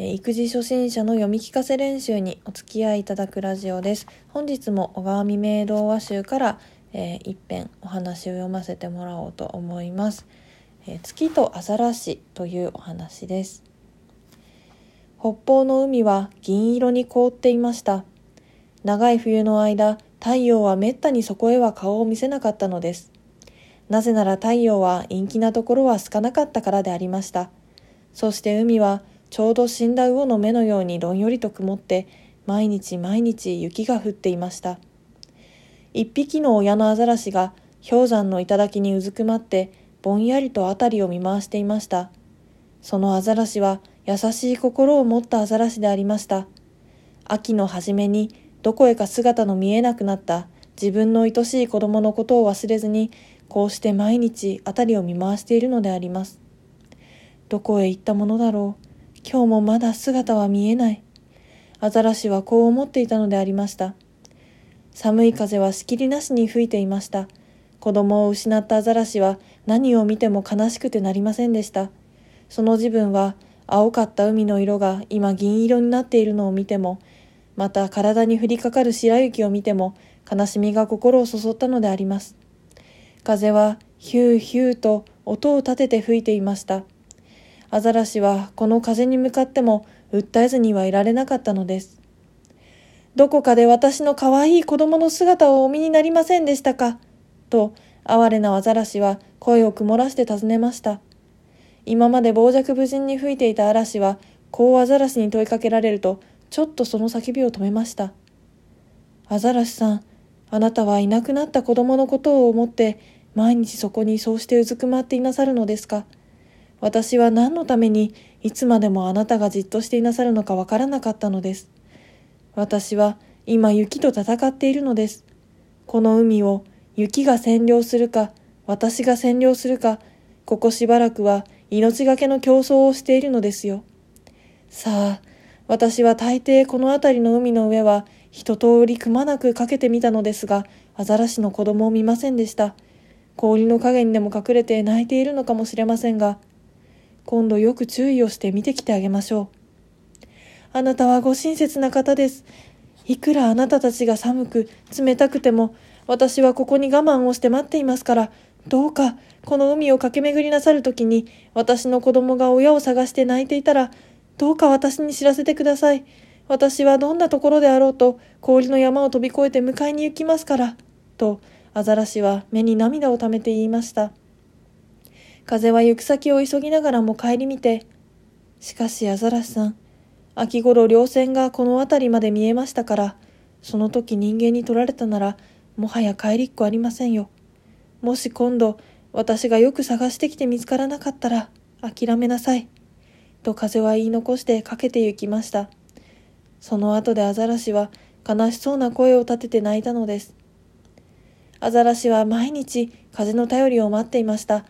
えー、育児初心者の読み聞かせ練習にお付き合いいただくラジオです。本日も小川未明童話集から、えー、一編お話を読ませてもらおうと思います。えー、月とアザラシというお話です。北方の海は銀色に凍っていました。長い冬の間、太陽はめったにそこへは顔を見せなかったのです。なぜなら太陽は陰気なところは少なかったからでありました。そして海はちょうど死んだ魚の目のようにどんよりと曇って、毎日毎日雪が降っていました。一匹の親のアザラシが氷山の頂にうずくまって、ぼんやりと辺りを見回していました。そのアザラシは優しい心を持ったアザラシでありました。秋の初めにどこへか姿の見えなくなった自分の愛しい子供のことを忘れずに、こうして毎日辺りを見回しているのであります。どこへ行ったものだろう。今日もまだ姿は見えない。アザラシはこう思っていたのでありました。寒い風はしきりなしに吹いていました。子供を失ったアザラシは何を見ても悲しくてなりませんでした。その自分は青かった海の色が今銀色になっているのを見ても、また体に降りかかる白雪を見ても悲しみが心をそそったのであります。風はヒューヒューと音を立てて吹いていました。アザラシはこの風に向かっても訴えずにはいられなかったのです。どこかで私の可愛い子供の姿をお見になりませんでしたか？と、哀れなアザラシは声を曇らして尋ねました。今まで傍若無人に吹いていた嵐は、こうアザラシに問いかけられると、ちょっとその叫びを止めました。アザラシさん、あなたはいなくなった子供のことを思って、毎日そこにそうしてうずくまっていなさるのですか？私は何のためにいつまでもあなたがじっとしていなさるのかわからなかったのです。私は今雪と戦っているのです。この海を雪が占領するか、私が占領するか、ここしばらくは命がけの競争をしているのですよ。さあ、私は大抵この辺りの海の上は一通りくまなくかけてみたのですが、アザラシの子供を見ませんでした。氷の影にでも隠れて泣いているのかもしれませんが、今度よく注意をして見てきてあげましょう。あなたはご親切な方です。いくらあなたたちが寒く、冷たくても、私はここに我慢をして待っていますから、どうか、この海を駆け巡りなさるときに、私の子供が親を探して泣いていたら、どうか私に知らせてください。私はどんなところであろうと、氷の山を飛び越えて迎えに行きますから。と、アザラシは目に涙をためて言いました。風は行く先を急ぎながらも帰り見て、しかしアザラシさん、秋頃稜線がこの辺りまで見えましたから、その時人間に取られたなら、もはや帰りっこありませんよ。もし今度、私がよく探してきて見つからなかったら、諦めなさい。と風は言い残してかけて行きました。その後でアザラシは悲しそうな声を立てて泣いたのです。アザラシは毎日風の便りを待っていました。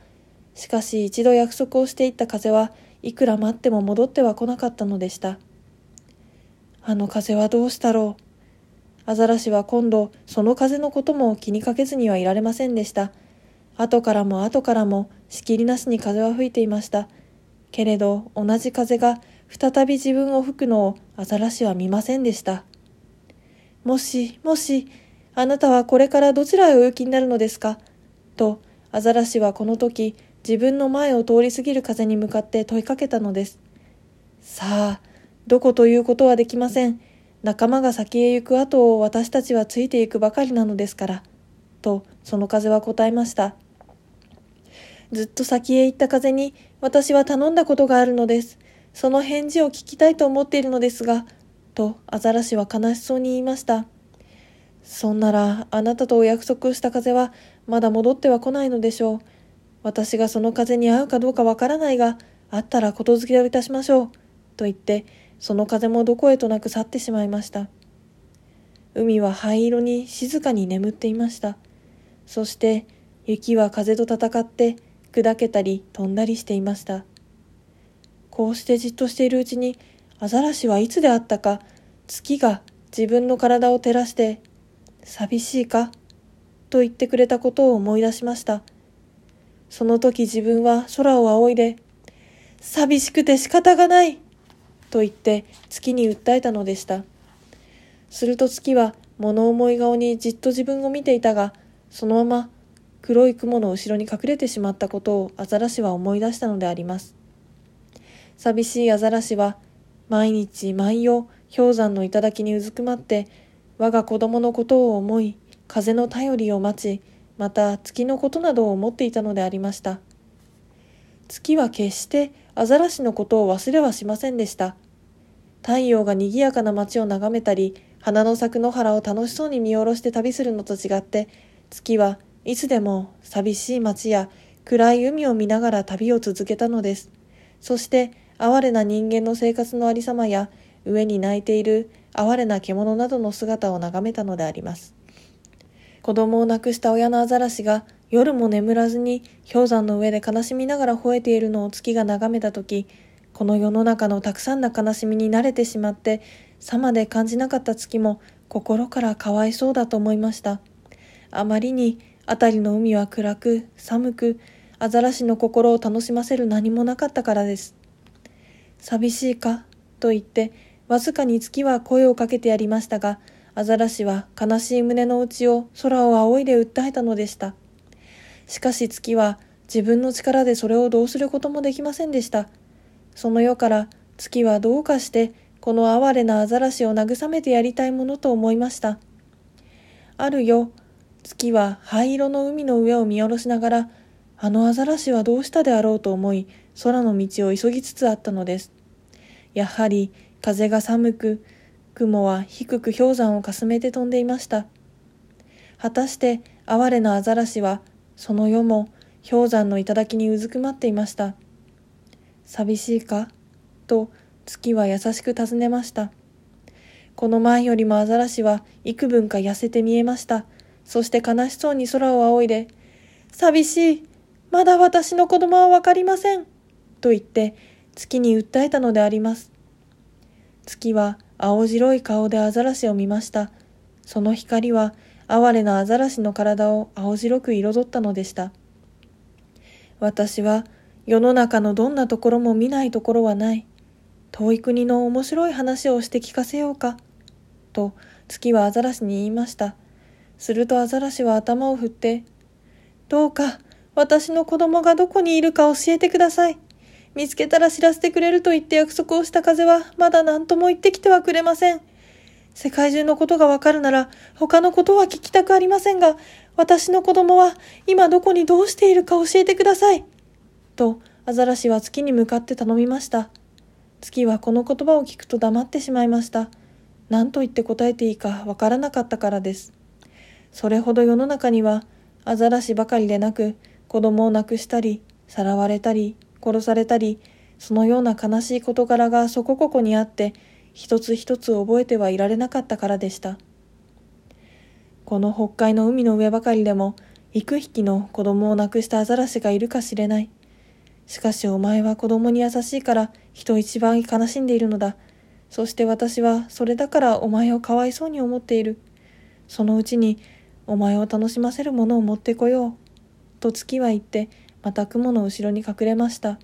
しかし一度約束をしていった風はいくら待っても戻っては来なかったのでした。あの風はどうしたろう。アザラシは今度その風のことも気にかけずにはいられませんでした。後からも後からもしきりなしに風は吹いていました。けれど同じ風が再び自分を吹くのをアザラシは見ませんでした。もし、もし、あなたはこれからどちらへお行きになるのですか？と、アザラシはこの時、自分の前を通り過ぎる風に向かって問いかけたのです。さあ、どこということはできません。仲間が先へ行く後を私たちはついていくばかりなのですから。と、その風は答えました。ずっと先へ行った風に私は頼んだことがあるのです。その返事を聞きたいと思っているのですが、とアザラシは悲しそうに言いました。そんならあなたとお約束した風はまだ戻っては来ないのでしょう。私がその風に合うかどうかわからないが、あったらことづけをいたしましょう。と言って、その風もどこへとなく去ってしまいました。海は灰色に静かに眠っていました。そして、雪は風と戦って、砕けたり飛んだりしていました。こうしてじっとしているうちに、アザラシはいつであったか、月が自分の体を照らして、寂しいかと言ってくれたことを思い出しました。その時自分は空を仰いで、寂しくて仕方がないと言って月に訴えたのでした。すると月は物思い顔にじっと自分を見ていたがそのまま黒い雲の後ろに隠れてしまったことをアザラシは思い出したのであります。寂しいアザラシは毎日毎夜氷山の頂にうずくまって我が子供のことを思い風の頼りを待ちまた月のことなどを思っていたのでありました。月は決してアザラシのことを忘れはしませんでした。太陽が賑やかな街を眺めたり花の咲く野原を楽しそうに見下ろして旅するのと違って月はいつでも寂しい街や暗い海を見ながら旅を続けたのです。そして哀れな人間の生活のありさまや上に泣いている哀れな獣などの姿を眺めたのであります。子供を亡くした親のアザラシが夜も眠らずに氷山の上で悲しみながら吠えているのを月が眺めた時この世の中のたくさんの悲しみに慣れてしまってさまで感じなかった月も心からかわいそうだと思いました。あまりに辺りの海は暗く寒くアザラシの心を楽しませる何もなかったからです。寂しいかと言ってわずかに月は声をかけてやりましたがアザラシは悲しい胸の内を空を仰いで訴えたのでした。しかし月は自分の力でそれをどうすることもできませんでした。その世から月はどうかしてこの哀れなアザラシを慰めてやりたいものと思いました。ある夜月は灰色の海の上を見下ろしながらあのアザラシはどうしたであろうと思い空の道を急ぎつつあったのです。やはり風が寒く雲は低く氷山をかすめて飛んでいました。果たして哀れなアザラシはその夜も氷山の頂にうずくまっていました。寂しいか？と月は優しく尋ねました。この前よりもアザラシは幾分か痩せて見えました。そして悲しそうに空を仰いで寂しい。まだ私の子供はわかりません。と言って月に訴えたのであります。月は青白い顔でアザラシを見ました。その光は哀れなアザラシの体を青白く彩ったのでした。私は世の中のどんなところも見ないところはない。遠い国の面白い話をして聞かせようか。と月はアザラシに言いました。するとアザラシは頭を振って、どうか私の子供がどこにいるか教えてください。見つけたら知らせてくれると言って約束をした風はまだ何とも言ってきてはくれません。世界中のことがわかるなら他のことは聞きたくありませんが、私の子供は今どこにどうしているか教えてください。とアザラシは月に向かって頼みました。月はこの言葉を聞くと黙ってしまいました。何と言って答えていいかわからなかったからです。それほど世の中にはアザラシばかりでなく子供を亡くしたり、さらわれたり、殺されたり、そのような悲しい事柄がそこここにあって、一つ一つ覚えてはいられなかったからでした。この北海の海の上ばかりでも、幾匹の子供を亡くしたアザラシがいるかしれない。しかしお前は子供に優しいから人一番悲しんでいるのだ。そして私はそれだからお前をかわいそうに思っている。そのうちにお前を楽しませるものを持ってこよう。と月は言ってまた雲の後ろに隠れました。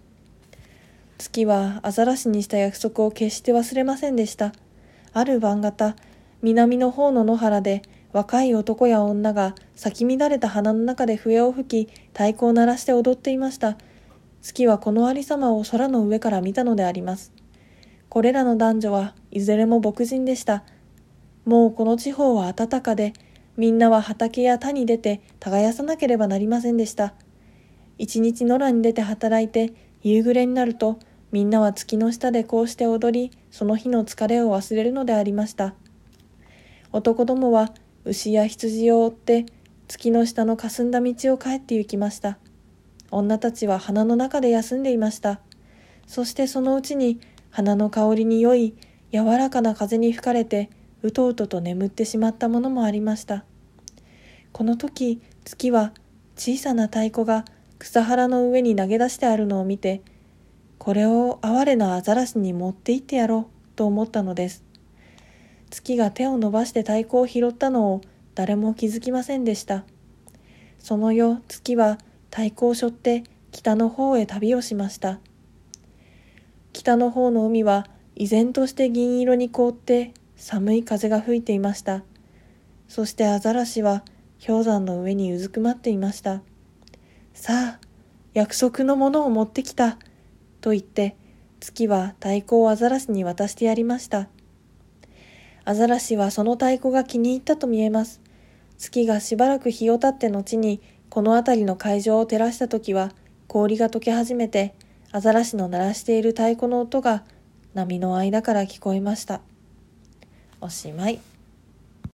月はアザラシにした約束を決して忘れませんでした。ある晩方南の方の野原で若い男や女が咲き乱れた花の中で笛を吹き太鼓を鳴らして踊っていました。月はこのありさまを空の上から見たのであります。これらの男女はいずれも牧人でした。もうこの地方は暖かでみんなは畑や田に出て耕さなければなりませんでした。一日野良に出て働いて夕暮れになるとみんなは月の下でこうして踊りその日の疲れを忘れるのでありました。男どもは牛や羊を追って月の下のかすんだ道を帰って行きました。女たちは花の中で休んでいました。そしてそのうちに花の香りに良い柔らかな風に吹かれてうとうとと眠ってしまったものもありました。この時月は小さな太鼓が草原の上に投げ出してあるのを見て、これを哀れなアザラシに持って行ってやろうと思ったのです。月が手を伸ばして太鼓を拾ったのを誰も気づきませんでした。その夜、月は太鼓を背負って北の方へ旅をしました。北の方の海は依然として銀色に凍って寒い風が吹いていました。そしてアザラシは氷山の上にうずくまっていました。さあ、約束のものを持ってきた。と言って、月は太鼓をアザラシに渡してやりました。アザラシはその太鼓が気に入ったと見えます。月がしばらく日を経って後に、この辺りの海上を照らした時は、氷が溶け始めて、アザラシの鳴らしている太鼓の音が波の間から聞こえました。おしまい。